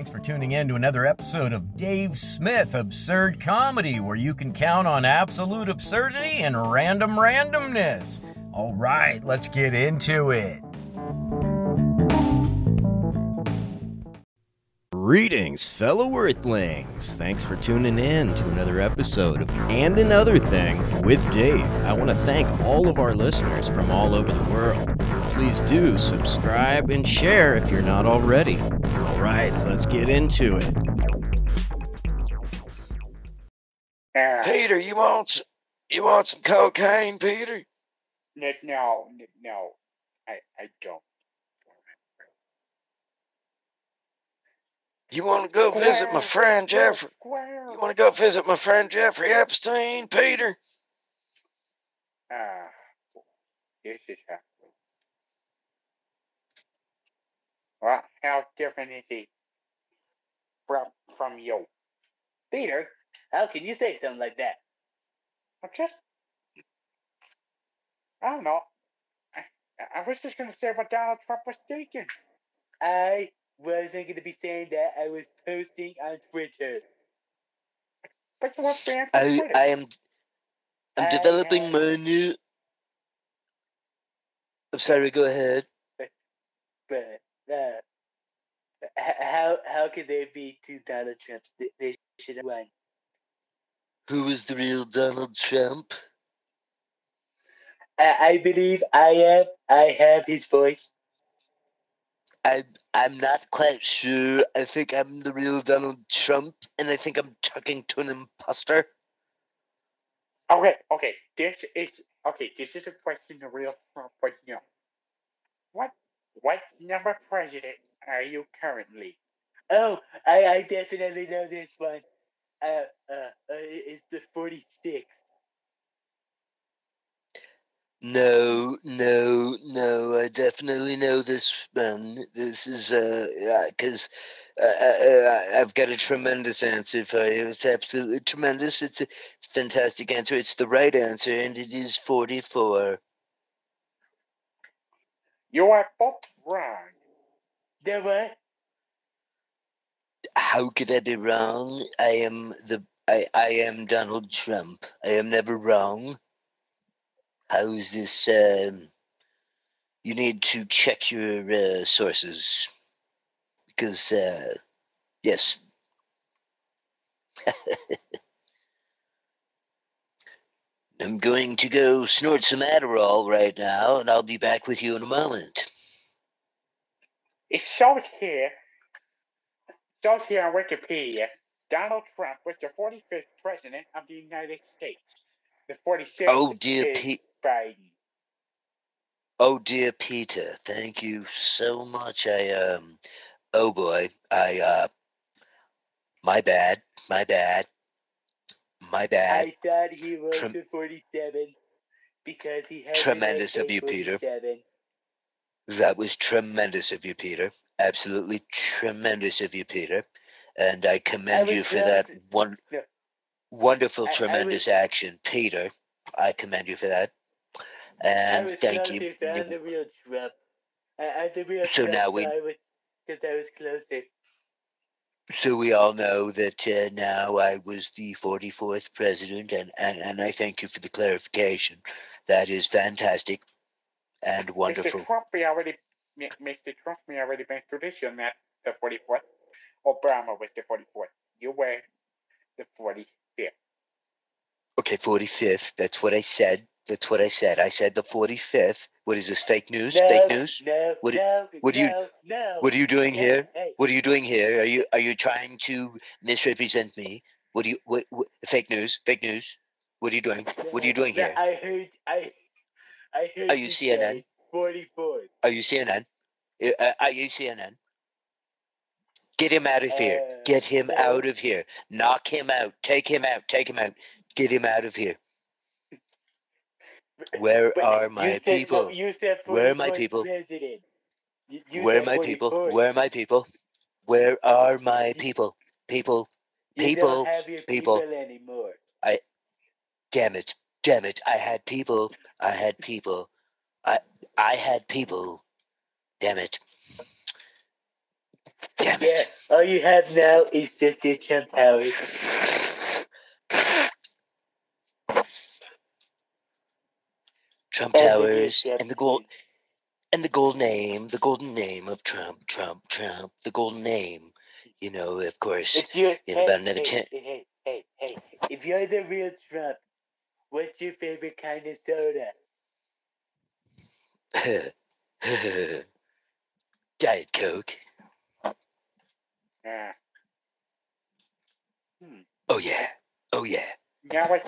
Thanks for tuning in to another episode of Dave Smith Absurd Comedy, where you can count on absolute absurdity and random randomness. All right, let's get into it. Greetings, fellow Earthlings. Thanks for tuning in to another episode of And Another Thing with Dave. I want to thank all of our listeners from all over the world. Please do subscribe and share if you're not already. All right, let's get into it. Uh, Peter, you want s- you want some cocaine, Peter? n- no, no, I, I don't. You want to go visit my friend Jeffrey? Square. You want to go visit my friend Jeffrey Epstein, Peter? Ah, this is how. Different is he from from you? Peter, how can you say something like that? I'm just, I don't know. I, I was just gonna say what Donald Trump was thinking. I wasn't going to be saying that. I was posting on Twitter. But you weren't banned I Twitter. I am I'm I developing have- my new. I'm sorry. Go ahead. But uh, h- how how could there be two Donald Trumps? They, they should have one. Who is the real Donald Trump? I, I believe I am. I have his voice. I'm I'm not quite sure. I think I'm the real Donald Trump, and I think I'm talking to an imposter. Okay, okay. This is okay. This is a question the real Trump would know. What what number president are you currently? Oh, I, I definitely know this one. Uh, uh, uh, it's the 46. No, no, no. I definitely know this one. This is uh, because uh, uh, uh, I've got a tremendous answer for you. It's absolutely tremendous. It's a, it's a fantastic answer. It's the right answer, and it is forty-four. You are both wrong. The what? How could I be wrong? I am the I I am Donald Trump. I am never wrong. How is this? Um, you need to check your uh, sources because uh, yes. I'm going to go snort some Adderall right now, and I'll be back with you in a moment. It shows here. Shows here on Wikipedia. Donald Trump was the 45th president of the United States. The 46th Oh dear, Pete. Biden. Oh dear Peter, thank you so much. I um oh boy, I uh my bad, my bad. My bad. I thought he was Trem- the 47 because he had Tremendous of you, Peter. That was tremendous of you, Peter. Absolutely tremendous of you, Peter. And I commend was you for that one no. wonderful, I- I was- tremendous action, Peter. I commend you for that. I And thank closer, you. So I'm the real Trump. I, the real So Trump. now we- Because I was closer. So we all know that uh, now I was the 44th president, and, and, and I thank you for the clarification. That is fantastic and wonderful. Mr. Trump, we already, Mr. Trump, we already this. You're not the 44th. Obama was the 44th. You were the 45th. Okay, 45th. That's what I said. That's what I said. I said the 45th. What is this, fake news? No, fake news? No, What no, what do you- no, no. What are you doing here? Hey, What are you doing here? Are you are you trying to misrepresent me? What do you what, what fake news? Fake news? What are you doing? What are you doing here? I heard, I, I heard Are you CNN? 44. Are you CNN? Uh, uh, Are you CNN? Get him out of here. Uh, Get him no. out of here. Knock him out. Take him out. Take him out. Get him out of here. Where are my said, people? no, you said Where are my people? President. You, you Where are my people? Where are my people? Where are my people? People. People, don't have your people. people anymore. Damn it. Damn it. I had people. I had people. I I had people. Damn it. Damn Yeah, it. all you have now is just your Trump Towers. Trump And Towers and the gold and the gold name, the golden name of Trump, Trump, Trump, the golden name. You know, of course. In hey, about another hey, 10 hey, hey, hey, if you're the real Trump, what's your favorite kind of soda? Diet Coke. Uh, Oh yeah. Oh yeah. now I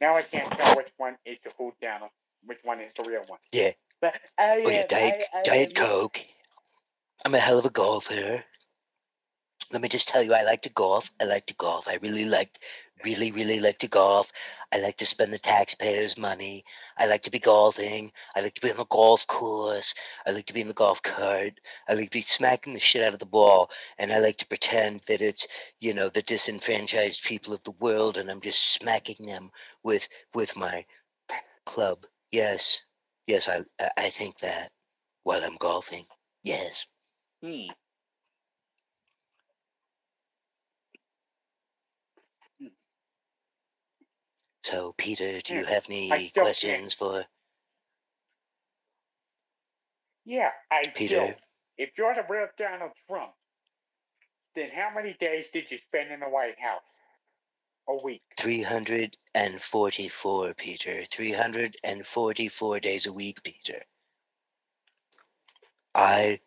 now I can't tell which one is the food channel, which one is the real one. But I Oh yeah, Diet I, I Diet am- Coke. I'm a hell of a golfer. Let me just tell you, I like to golf. I like to golf. I really like, really, really like to golf. I like to spend the taxpayers' money. I like to be golfing. I like to be on the golf course. I like to be in the golf cart. I like to be smacking the shit out of the ball. And I like to pretend that it's, you know, the disenfranchised people of the world, and I'm just smacking them with with my club. Yes, yes, I I- think that while I'm golfing. Yes. Hmm. So, Peter, do you have any can't- questions for Yeah, I Peter? do. If you're the real Donald Trump, then how many days did you spend in the White House? A week. 344, Peter. 344 days a week, Peter. I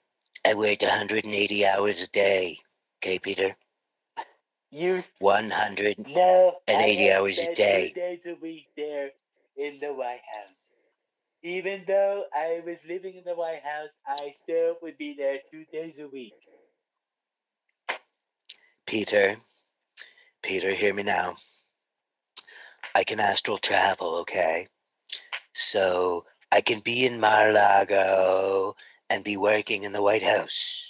I worked 180 hours a day. Okay, Peter? You 100. no, And I 80 have hours a day. Two days a week there in the White House. Even though I was living in the White House, I still would be there two days a week. Peter, Peter, hear me now. I can astral travel, okay? So I can be in Mar-a-Lago and be working in the White House.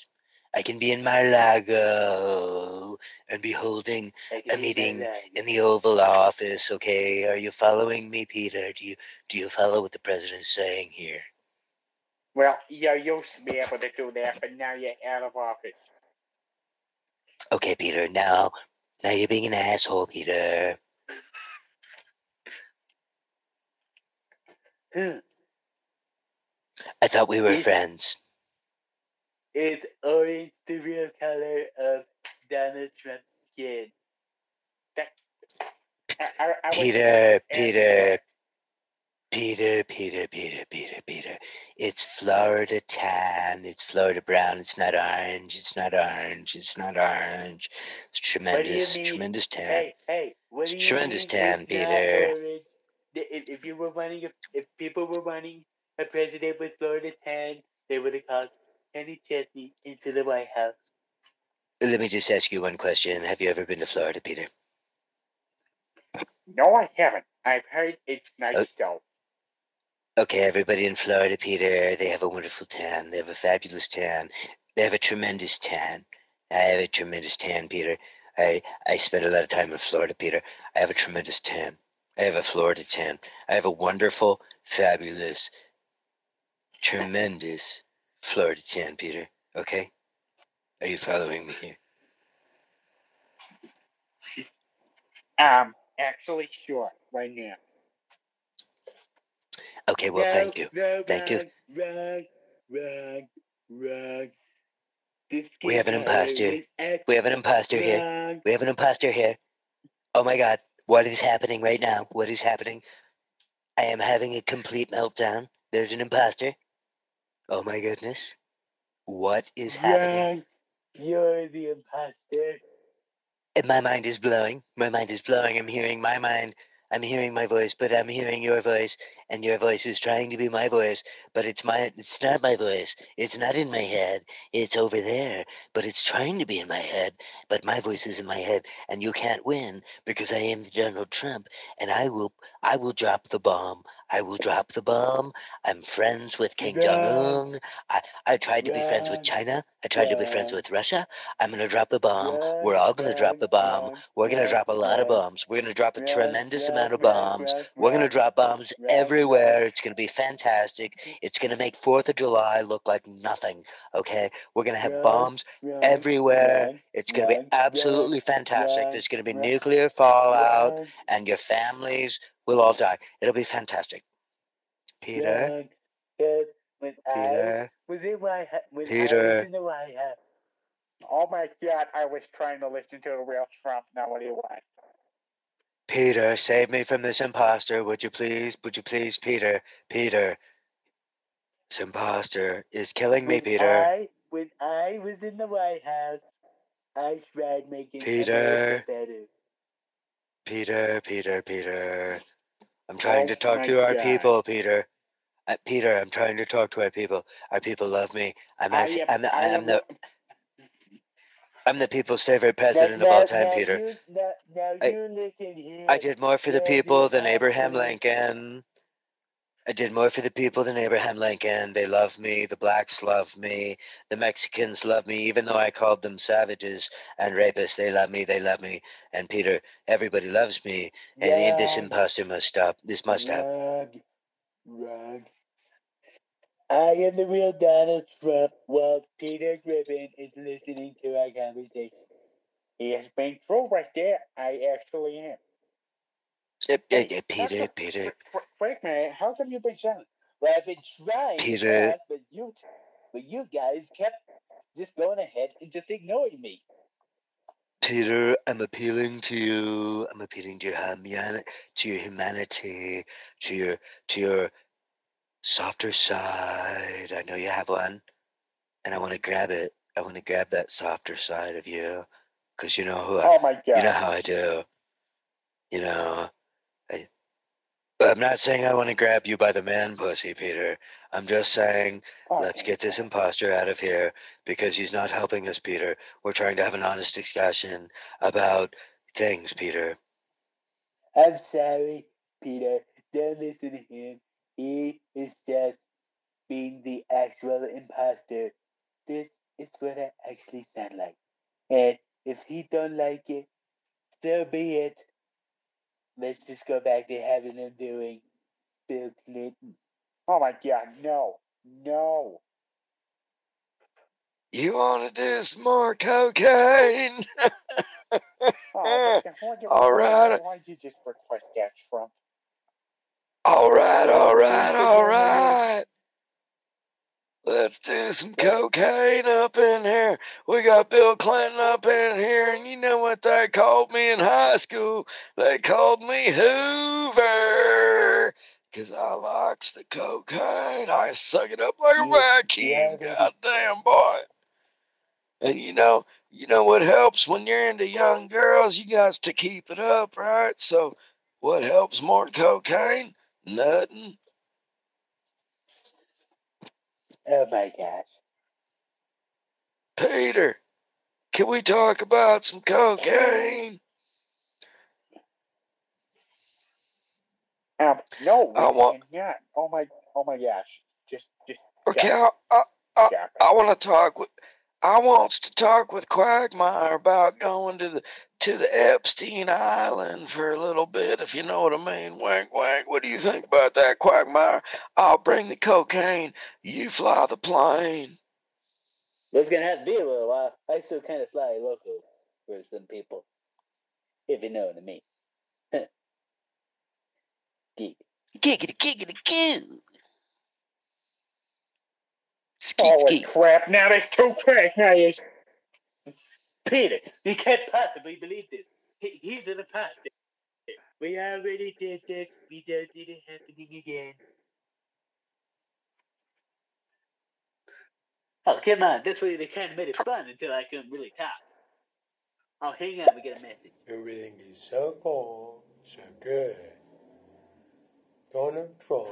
I can be in Mar-a-Lago and be holding a meeting in the Oval Office, okay? Are you following me, Peter? Do you do you follow what the president's saying here? Well, you used to be able to do that, but now you're out of office. Okay, Peter, now now you're being an asshole, Peter. I thought we were friends. Is orange the real color of Donald Trump's skin? I, I, I Peter, Peter, Peter, Peter, Peter, Peter, Peter. It's Florida tan. It's Florida brown. It's not orange. It's not orange. It's not orange. It's tremendous, tremendous tan. Hey, hey, what It's do you tremendous mean tan, it's Peter. If, if you were running, if, if people were running a president with Florida tan, they would have called Kenny Chesney into the White House. Let me just ask you one question. Have you ever been to Florida, Peter? No, I haven't. I've heard it's nice Uh, though. Okay, everybody in Florida, Peter, they have a wonderful tan. They have a fabulous tan. They have a tremendous tan. I have a tremendous tan, Peter. I, I spent a lot of time in Florida, Peter. I have a tremendous tan. I have a Florida tan. I have a wonderful, fabulous, tremendous Florida tan, Peter. Okay? Are you following me here? Um, actually, sure, right now. Okay, well, thank you. Thank you. We have an imposter. We have an imposter here. We have an imposter here. Oh my god, what is happening right now? What is happening? I am having a complete meltdown. There's an imposter. Oh my goodness. What is happening? You're the imposter. And my mind is blowing. My mind is blowing. I'm hearing my mind. I'm hearing my voice, but I'm hearing your voice, and your voice is trying to be my voice, but it's my it's not my voice. It's not in my head. It's over there, but it's trying to be in my head, but my voice is in my head, and you can't win because I am Donald Trump, and I will I will drop the bomb. I will drop the bomb. I'm friends with Kim Jong Un. I, I tried to be friends with China. I tried to be friends with Russia. I'm gonna drop the bomb. We're all gonna drop wrong, the bomb. We're gonna drop a lot of bombs. We're gonna drop a tremendous amount of bombs. We're gonna drop bombs everywhere. It's gonna be fantastic. Mm-hmm. It's gonna make Fourth of July look like nothing. Okay, we're gonna have Wrong, bombs everywhere. It's gonna be absolutely fantastic. There's gonna be wrong, nuclear fallout, and your families will all die. It'll be fantastic. Peter, wrong. 'Cause when I Peter, was in White House, when I Peter. was in the White House, Oh my god, I was trying to listen to the real Trump. Now what do you want? Peter, save me from this imposter, would you please? Would you please, Peter? Peter, this imposter is killing me, when Peter. I when I was in the White House, I tried making Peter. America better. Peter, Peter, Peter. I'm trying Oh to talk my to our God. people, Peter. Uh, Peter, I'm trying to talk to our people. Our people love me. I'm actually, am, I'm, I I'm the, I'm the people's favorite Now- president of all time, now Peter. You, now, now I- here. I did more for the people than Abraham Lincoln. I did more for the people than Abraham Lincoln. They love me. The blacks love me. The Mexicans love me, even though I called them savages and rapists. They love me. They love me. And Peter, everybody loves me. And this Wrong, imposter must stop. This must stop. Wrong. I am the real Donald Trump while Peter Griffin is listening to our conversation. he has been true right there. I actually am. Uh, uh, uh, Peter, Peter, Wait, wait, wait a minute. How come you've been silent? Well, I've been trying Peter. but you, but you guys kept just going ahead and just ignoring me. Peter, I'm appealing to you. I'm appealing to your humani- to your humanity, to your to your softer side. I know you have one, and I want to grab it. I want to grab that softer side of you, cause you know who I, Oh my god. you know how I do. You know, I, but I'm not saying I want to grab you by the man pussy, Peter. I'm just saying let's get this imposter out of here because he's not helping us, Peter. We're trying to have an honest discussion about things, Peter. I'm sorry, Peter. Don't listen to him. He is just being the actual imposter. This is what I actually sound like. And if he don't like it, so be it. Let's just go back to having him doing Bill Clinton. Oh my god, no. No. You want to do some more cocaine? Oh, but then why'd you- All right. Why'd you just request that, Trump? all right, all right, all right. Let's do some cocaine up in here. We got Bill Clinton up in here, and you know what they called me in high school? They called me Hoover. Cause I likes the cocaine. I suck it up like a vacuum. Goddamn boy. And you know, you know what helps when you're into young girls? You got to keep it up, right? So what helps more than cocaine? Nothing. Oh my gosh. Peter, can we talk about some cocaine? Um, no, we I want- cannot. Oh my, oh my gosh. Just, just Okay, I, I, stop it. I want to talk with. I wants to talk with Quagmire about going to the to the Epstein Island for a little bit, if you know what I mean. Wank, wank. What do you think about that, Quagmire? I'll bring the cocaine. You fly the plane. It's gonna have to be a little while. I still kind of fly local for some people, if you know what I mean. Geek. Giggity, giggity, goo. Skeet, Holy skeet. crap, now there's two crackheads. Peter, you can't possibly believe this. He, he's an imposter. We already did this. We don't need it happening again. Oh, come on. This way they kind of made it fun until I couldn't really talk. Oh, hang on. We get a message. Everything is so far, so good. Donald Trump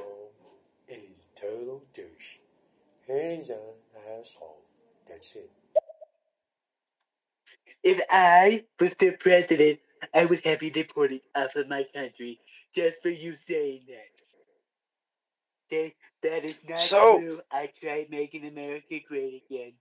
is a total douche. He's an asshole. That's it. If I was the president, I would have you deported off of my country just for you saying that. Okay, that is not So- true. I tried making America great again.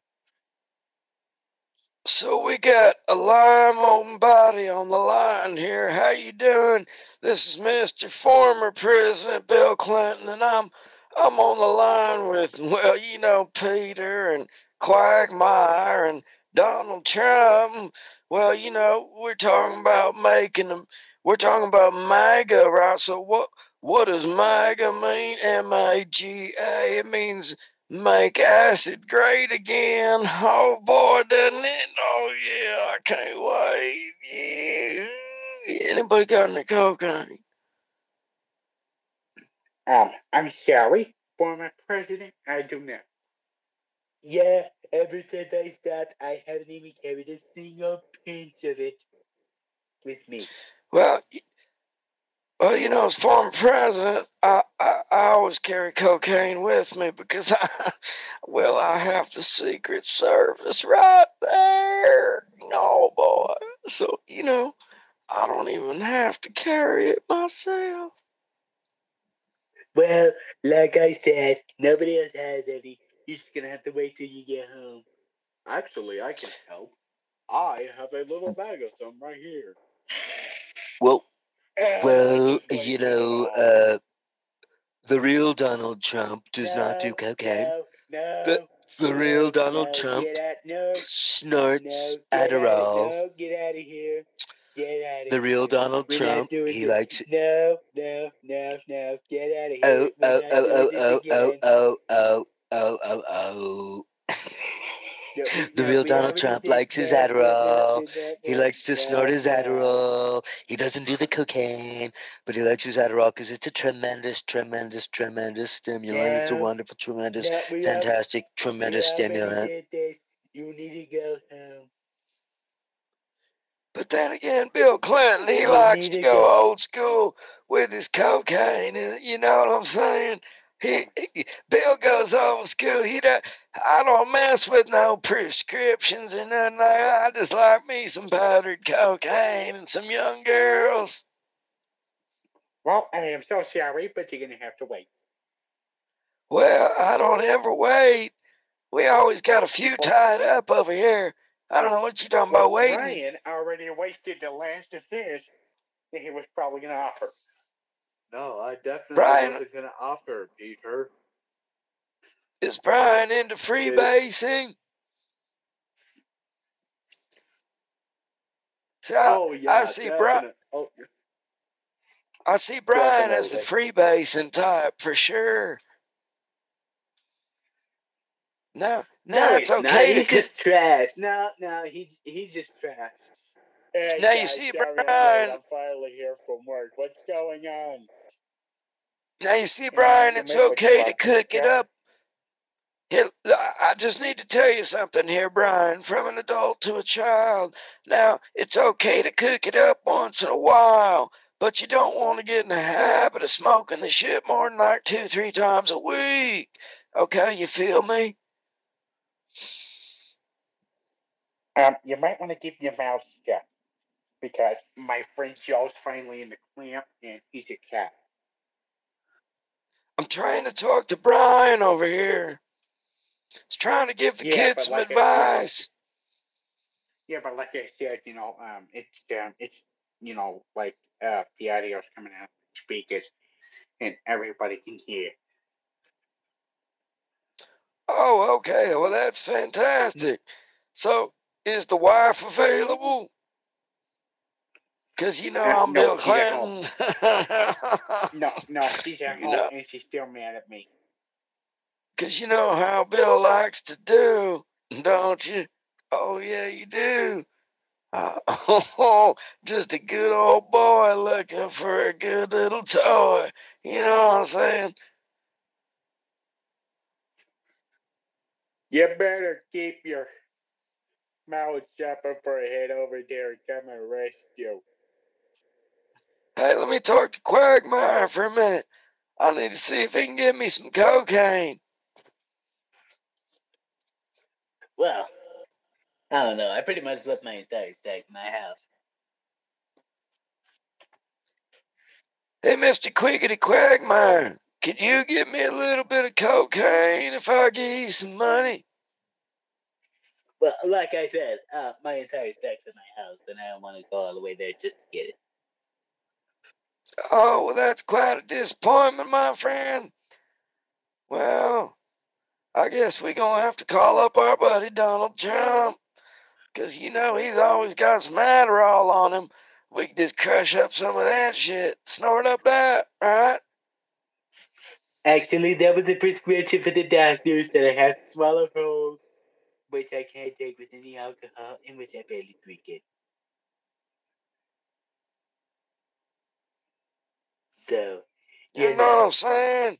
So we got a lime on body on the line here. How you doing? This is Mr. Former President Bill Clinton, and I'm I'm on the line with well, you know, Peter and Quagmire and Donald Trump. Well, you know, we're talking about making them. We're talking about MAGA, right? So what what does MAGA mean? M A G A. It means make acid great again. Oh boy, doesn't it? Oh yeah, I can't wait. Yeah. Anybody got any cocaine? Um, I'm sorry, former president. I do not. Yeah, ever since I stopped, I haven't even carried a single pinch of it with me. Well, well, you know, as former president, I, I, I always carry cocaine with me because I, well, I have the Secret Service right there. No, boy. So, you know, I don't even have to carry it myself. Well, like I said, nobody else has any. You're just gonna have to wait till you get home. Actually, I can help. I have a little bag of some right here. Well, well, you know, uh, the real Donald Trump does not do cocaine. No, no. The- the real Donald no, Trump Get out, no, Snorts no, Adderall. no, get out of here. Get out of The real Donald We're Trump, he likes it. No, no, no, no. Get out of here. Oh, We're oh, oh, oh, oh, oh, oh, oh, oh, oh, oh. The real Donald Trump likes his that. No, no, Adderall. He likes to snort his. Adderall. He doesn't do the cocaine, but he likes his Adderall because it's a tremendous, tremendous, tremendous stimulant. It's a wonderful, tremendous, No, we al- fantastic, tremendous stimulant. You need to go home. But then again, Bill Clinton, he likes to go old school with his cocaine. You know what I'm saying? He, he- Bill goes old school. He don't, I don't mess with no prescriptions or nothing. like that. I just like me some powdered cocaine and some young girls. Well, I am so sorry, but you're gonna have to wait. Well, I don't ever wait. We always got a few tied up over here. I don't know what you're talking about waiting. Brian already wasted the last of this that he was probably gonna offer. No, I definitely Brian- wasn't gonna offer, Peter. Is Brian into freebasing? So I- oh yeah, I see Bri- definite- Oh, I see Brian as the freebasing type for sure. No, no, No, it's okay to he's just trash. No, no, he's he's just trash. Hey, Now you see. Brian- I'm finally here from work. What's going on? Now you see, Brian, it's make what you okay to cook it up. Here, I just need to tell you something here, Brian. From an adult to a child. Now, it's okay to cook it up once in a while, but you don't want to get in the habit of smoking the shit more than like two, three times a week. Okay, you feel me? Um, you might want to keep your mouth shut because my friend Joe's finally in the clamp and he's a cat. I'm trying to talk to Brian over here. He's trying to give the Yeah, kids some like I- yeah. advice. Yeah, but like I said, you know, um, it's um, it's you know, like uh, the audio's coming out of the speakers, and everybody can hear. Oh, okay. Well, that's fantastic. So, is the wife available? Because, you know, Uh, I'm no, Bill she's at home. Clinton. No, no, she's at home No. and she's still mad at me. Because you know how Bill likes to do, don't you? Oh, yeah, you do. Uh, oh, just a good old boy looking for a good little toy. You know what I'm saying? You better keep your mouth shut before I head over there and come arrest you. Hey, let me talk to Quagmire for a minute. I need to see if he can give me some cocaine. Well, I don't know. I pretty much left my entire stack in my house. Hey, Mr. Quiggity Quagmire, could you give me a little bit of cocaine if I give you some money? Well, like I said, uh, my entire stack's in my house, and I don't want to go all the way there just to get it. Oh, well, that's quite a disappointment, my friend. Well, I guess we're going to have to call up our buddy Donald Trump. Because, you know, he's always got some Adderall on him. We can just crush up some of that shit, snort up that, right? Actually, that was a prescription for the doctors that I have to swallow whole, which I can't take with any alcohol, in which I barely drink it. So, You you know what I'm saying?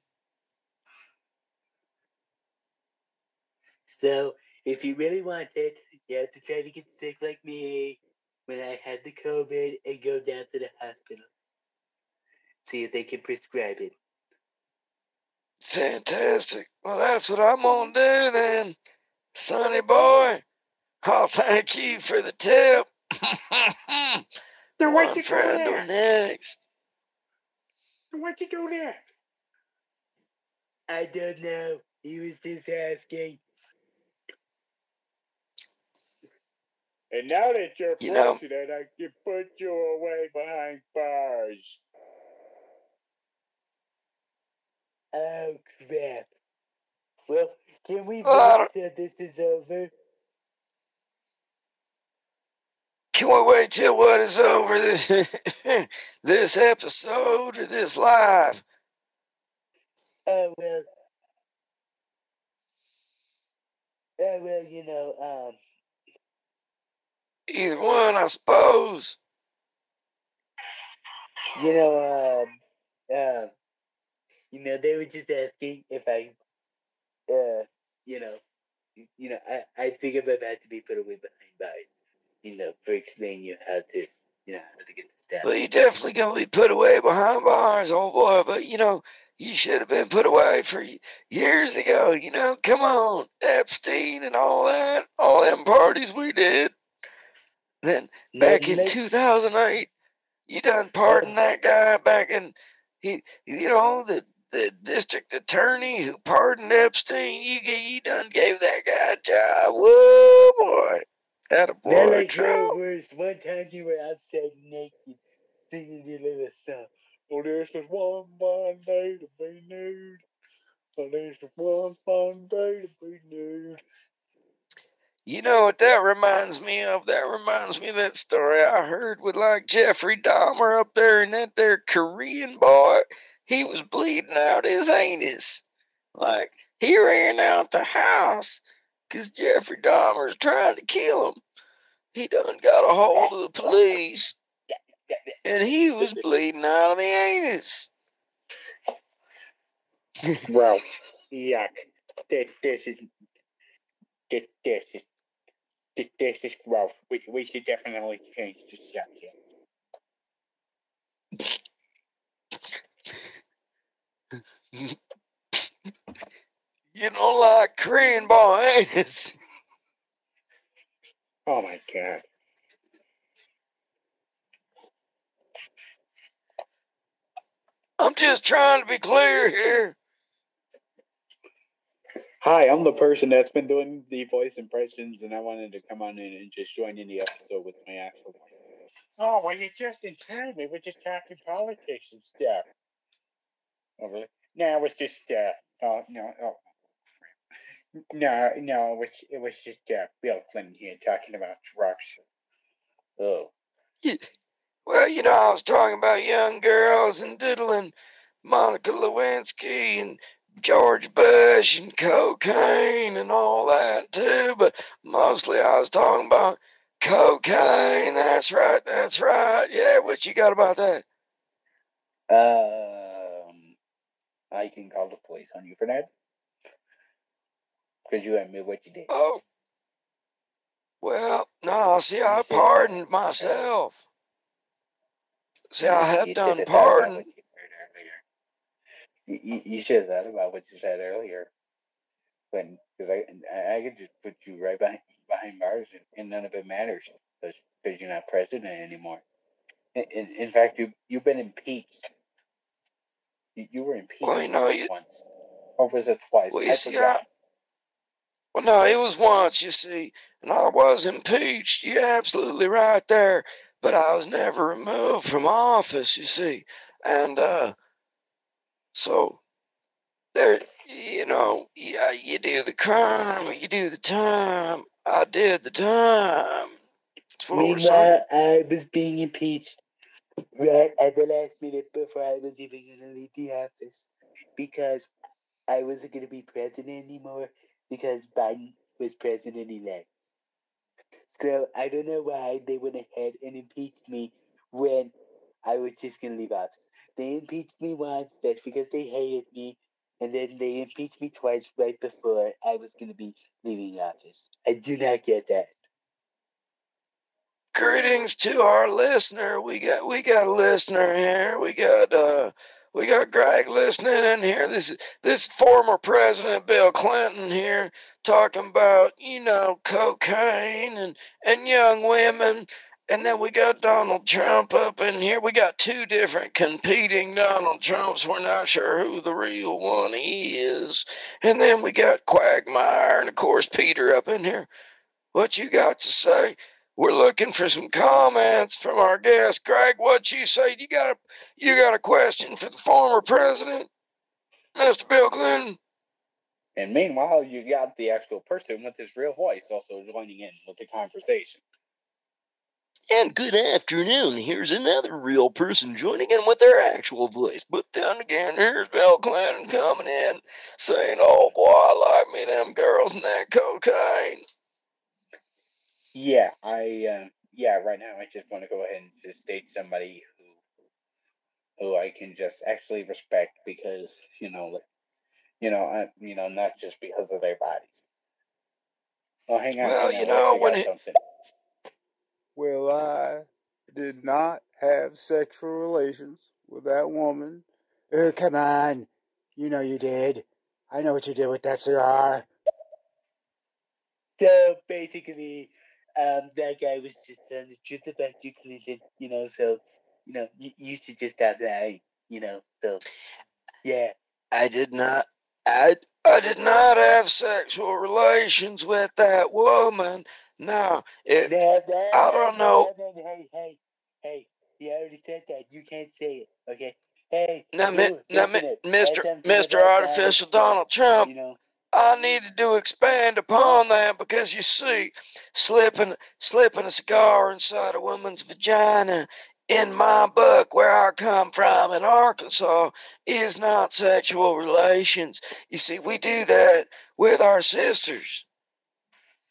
so if you really want it, you have to try to get sick like me when I had the COVID and go down to the hospital. See if they can prescribe it. Fantastic. Well, that's what I'm going to do then, sonny boy. I'll thank you for the tip. Then why'd One you go friend there? or next. Then why'd you do there? I don't know. He was just asking. And now that you're You know- president, I can put you away behind bars. Oh crap. Well, can we Well, I wait till this is over? Can we wait till what is over this, this episode or this live? Oh well. Oh well, you know, um, Either one, I suppose. you know, um, um, you know, they were just asking if I, uh, you know, you know, I, I think I'm about to be put away behind bars, you know, for explaining you how to, you know, how to get the staff. Well, you're definitely going to be put away behind bars, old boy. But, you know, you should have been put away for years ago. You know, come on. Epstein and all that. All them parties we did. Then back in 2008, you done pardoned that guy back in, he, you know, the, the district attorney who pardoned Epstein. You, g- you done gave that guy a job. Whoa, boy. That a They're boy, like the worst. One time you were outside naked, singing your little song. Well, this is one fine day to be nude. Oh, so this is one fine day to be nude. You know what that reminds me of? That reminds me of that story I heard with like Jeffrey Dahmer up there and that there Korean boy. He was bleeding out his anus. Like, he ran out the house because Jeffrey Dahmer's trying to kill him. He done got a hold of the police and he was bleeding out of the anus. Well, yuck. This, this is this, this is this, this is gross. We, we should definitely change the subject. You don't like Korean boy anus. Oh my god. I'm just trying to be clear here. Hi, I'm the person that's been doing the voice impressions, and I wanted to come on in and just join in the episode with my actual voice. Oh, well, you're just in time. We were just talking politics and stuff. Oh, really? No, it just, uh, oh, no, oh, crap. No, no, it was, it was just, uh, Bill Clinton here talking about drugs. Oh. Well, you know, I was talking about young girls and diddling Monica Lewinsky and George Bush and cocaine and all that too, but mostly I was talking about cocaine. That's right, that's right. Yeah, what you got about that? Um, I can call the police on you for that. Because you admit what you did. Oh, well, no, see, I pardoned myself. See, I have done should've thought about pardon. you. You, you, should have thought about what you said earlier. When, because I, I could just put you right behind, behind bars and, and none of it matters because you're not president anymore. In, in, in fact, you, you've been impeached. You, you were impeached Well, you know, you- once. Or was it twice? Well, I forgot. Well, no, it was once, you see, and I was impeached. You're absolutely right there. But I was never removed from office, you see. And, uh, so there, you know, yeah, you do the crime, you do the time. I did the time. Meanwhile, I was being impeached right at the last minute before I was even going to leave the office because I wasn't going to be president anymore because Biden was president elect. So I don't know why they went ahead and impeached me when I was just to leave office. They impeached me once, that's because they hated me, and then they impeached me twice right before I was going to be leaving office. I do not get that. Greetings to our listener. We got we got a listener here. We got uh we got Greg listening in here. This is this former President Bill Clinton here talking about, you know, cocaine and, and young women. And then we got Donald Trump up in here. We got two different competing Donald Trumps. We're not sure who the real one is. And then we got Quagmire and of course Peter up in here. What you got to say? We're looking for some comments from our guest, Greg. What you say? You got a you got a question for the former president, Mr. Bill Clinton? And meanwhile, you got the actual person with his real voice also joining in with the conversation. And good afternoon. Here's another real person joining in with their actual voice. But then again, here's Bill Clinton coming in saying, Oh boy, I like me them girls and that cocaine. Yeah, I uh, yeah. Right now, I just want to go ahead and just date somebody who who I can just actually respect because you know, like, you know, I, you know, not just because of their bodies. Oh, hang on. Well, hang you wait, know, I when got it- something. Well, I did not have sexual relations with that woman. Oh, come on. You know you did. I know what you did with that cigar. So basically, um, that guy was just telling the truth about you, Clinton. You know, so you know you, you should just stop that. You know, so yeah. I did not. I I did not have sexual relations with that woman. No, it, No, no, I don't know. no, Hey, hey, hey! You already said that. You can't say it. Okay. Hey. now, you, now, mi- listener, Mr. Mr. Artificial Donald Donald Trump, You know. I needed to expand upon that because you see, slipping slipping a cigar inside a woman's vagina in my book where I come from in Arkansas is not sexual relations. You see, we do that with our sisters.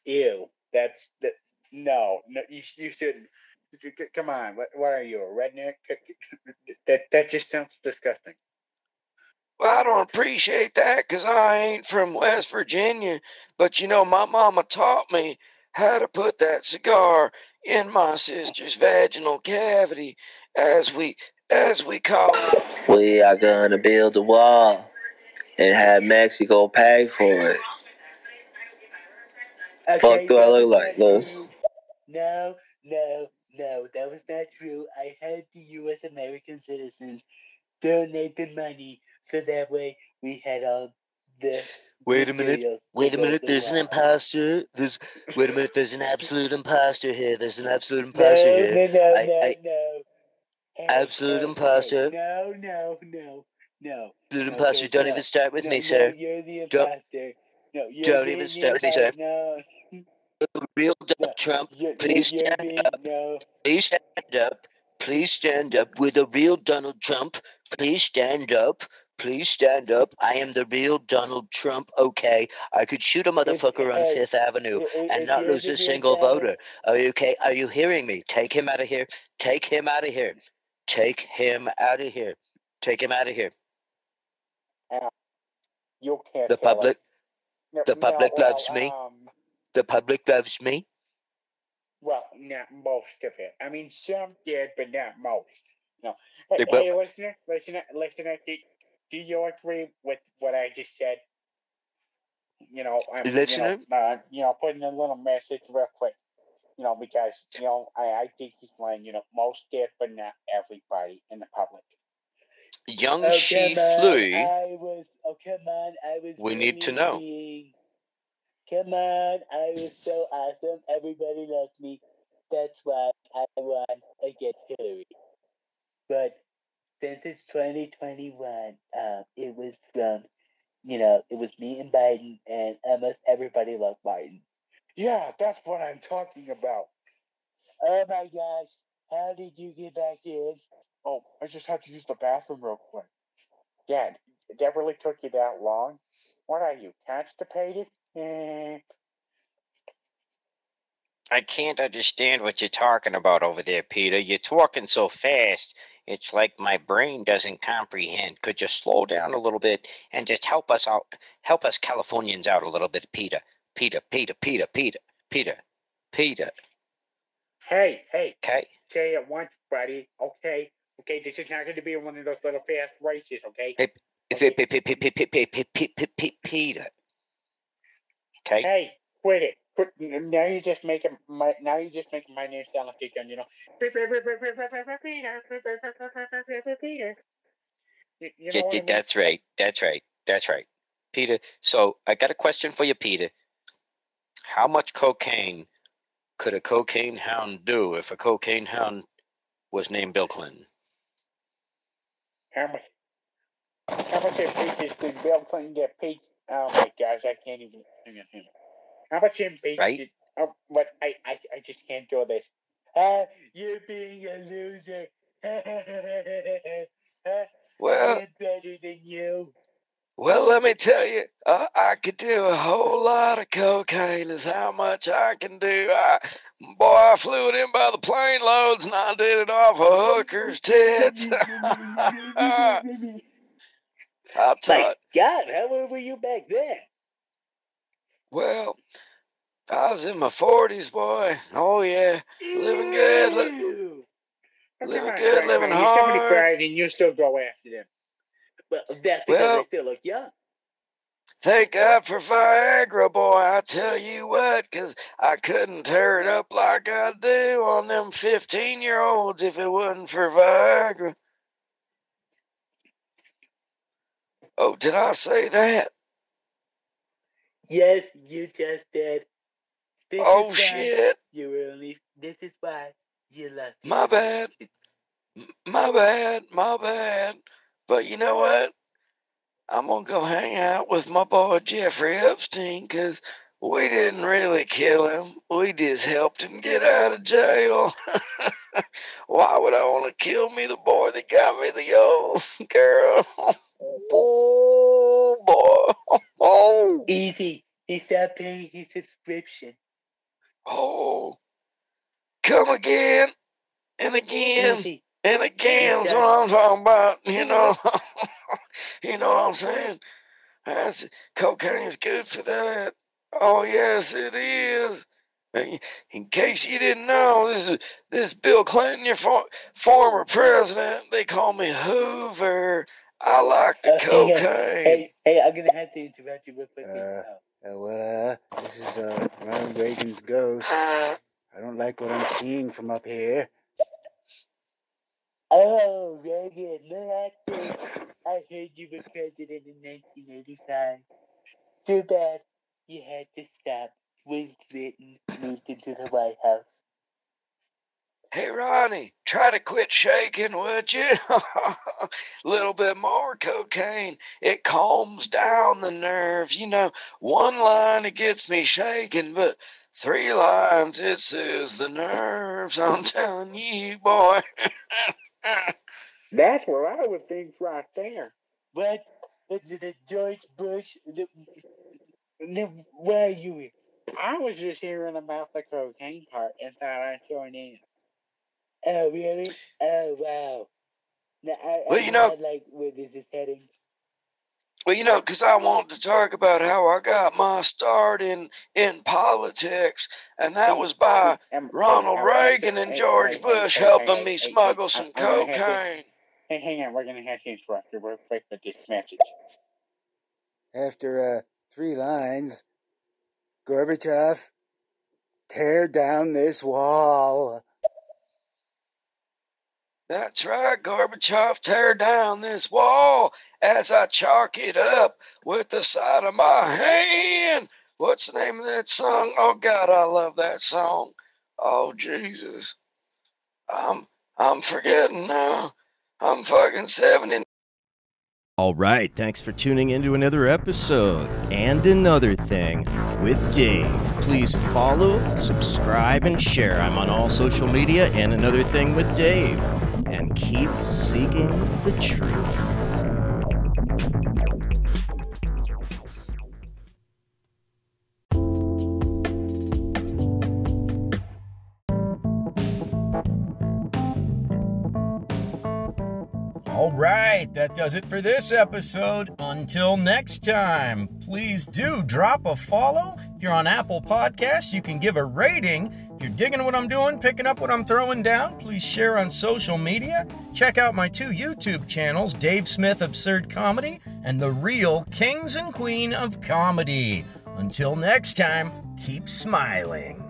Ew, that's that. No, no, you you shouldn't. Come on, what what are you a redneck? That that just sounds disgusting. Well, I don't appreciate that because I ain't from West Virginia. But you know, my mama taught me how to put that cigar in my sister's vaginal cavity, as we as we call it. We are gonna build a wall and have Mexico pay for it. Fuck do I look like, this? No, no, no, that was not true. I had the U.S. American citizens donate the money so that way we had all the. Wait a minute. Wait a minute. There's an imposter. There's wait a minute. There's an absolute imposter here. There's an absolute imposter No, here. no, no, I- no, I- no. Absolute hey, imposter. No, no, no, no. Absolute Okay, imposter. Don't no, even start with no, me, no, sir. You're the Don't- imposter. No, you're don't even the start with me, sir. No, real no. Donald Trump. You're, Please you're, stand being, up. no. Please stand up. Please stand up. We're the real Donald Trump. Please stand up. Please stand up. I am the real Donald Trump. Okay, I could shoot a motherfucker on hey, Fifth Avenue i- i- and if not lose a single voter. Are you okay? Are you hearing me? Take him out of here. Take him out of here. Take him out of here. Take him out of here. You can't. The public. No, the no, public well, loves me. Um, the public loves me. well, not most of it. I mean, some did, but not most. No. Hey, They hey listener, listener, listener. Do you agree with what I just said? You know, I'm, Listener? You know, uh, you know, putting a little message real quick. You know, because you know, I, I think he's lying. You know, most did, but not everybody in the public. Young Oh, She come on, Flea. I was. Oh, come on. I was. We need to know. Being, Come on, I was so awesome. Everybody loved me. That's why I won against Hillary. But since it's 2021, um, it was from, you know, it was me and Biden, and almost everybody loved Biden. Yeah, that's what I'm talking about. Oh my gosh, how did you get back in? Oh, I just had to use the bathroom real quick. Dad, that really took you that long? What are you, constipated? Eh. I can't understand what you're talking about over there, Peter. You're talking so fast. It's like my brain doesn't comprehend. Could you slow down a little bit and just help us out? Help us Californians out a little bit, Peter. Peter, Peter, Peter, Peter, Peter, Peter. Hey, hey. Okay. Say it once, buddy. Okay. Okay, this is not going to be one of those little fast races, okay? Hey, okay. Peter. Okay. Hey, quit it. Now you just make it my now you just make my name sound like a gun, you know. You, you know Yeah, what I mean? that's right. That's right. That's right. Peter, so I got a question for you, Peter. How much cocaine could a cocaine hound do if a cocaine hound was named Bill Clinton? How much? How much did Bill Clinton get? Peach? Oh my gosh, I can't even sing at him. How much peaches Right? did? Oh, but I, I, I just can't do this. Ah, you're being a loser. Well, I'm better than you. well, let me tell you, uh, I could do a whole lot of cocaine. Is how much I can do. I, boy, I flew it in by the plane loads, and I did it off of hookers' tits. I'll tell My God, how old were you back then? Well, I was in my forties, boy. Oh yeah, living good, li- living good, living man. If Somebody hard. cried and you still go after them. Well, that's because Well- I still look young. Thank God for Viagra, boy. I tell you what, 'cause I couldn't tear it up like I do on them fifteen-year-olds if it wasn't for Viagra. Oh, did I say that? Yes, you just did. This Oh shit, You were only. This is why you lost. My bad. my bad, my bad. But you know what? I'm gonna go hang out with my boy Jeffrey Epstein because we didn't really kill him. We just helped him get out of jail. Why would I want to kill me, the boy that got me the old girl? Oh boy! Oh, Easy. He stopped paying his subscription. oh! Come again and again. Easy. And again, that's what I'm talking about. You know, you know what I'm saying? That's, cocaine's good for that. Oh yes, it is. In- case you didn't know, this is this Bill Clinton, your for, former president. They call me Hoover. I like the Uh, hey, cocaine. Hey, hey, I'm gonna have to interrupt you real quickly. Uh, Oh. Uh, well, uh, this is uh, Ronald Reagan's ghost. I don't like what I'm seeing from up here. Oh, Reagan, look at actor. I heard you were president in 1985. Too bad you had to stop when Clinton moved into the White House. Hey Ronnie, try to quit shaking, would you? A little bit more cocaine. It calms down the nerves. You know, one line it gets me shaking, but three lines it soothes the nerves. I'm telling you, boy. That's where I would think right there. But The, the, the George Bush? The, the, where are you? I was just hearing about the cocaine part and thought I'd join in. Oh, really? Oh, wow. Now, I, Well, I you know- not like where this is heading. Well, you know, because I wanted to talk about how I got my start in in politics, and that was by Um, Ronald hey, hey, Reagan and George hey, hey, Bush helping me smuggle some I'm gonna have to- cocaine. Hey, hang on, we're gonna have to interrupt you real quick with this message. After uh, three lines, Gorbachev, tear down this wall. That's right, Gorbachev, tear down this wall as I chalk it up with the side of my hand. what's the name of that song? Oh God, I love that song. Oh Jesus, I'm I'm forgetting now. I'm fucking seventy. All right, thanks for tuning into another episode and another thing with Dave. Please follow, subscribe, and share. I'm on all social media and another thing with Dave. And keep seeking the truth. All right, that does it for this episode. Until next time, please do drop a follow. If you're on Apple Podcasts, you can give a rating. You're digging what I'm doing, picking up what I'm throwing down, please share on social media. Check out my two YouTube channels, Dave Smith Absurd Comedy and The Real Kings and Queen of Comedy. Until next time, keep smiling.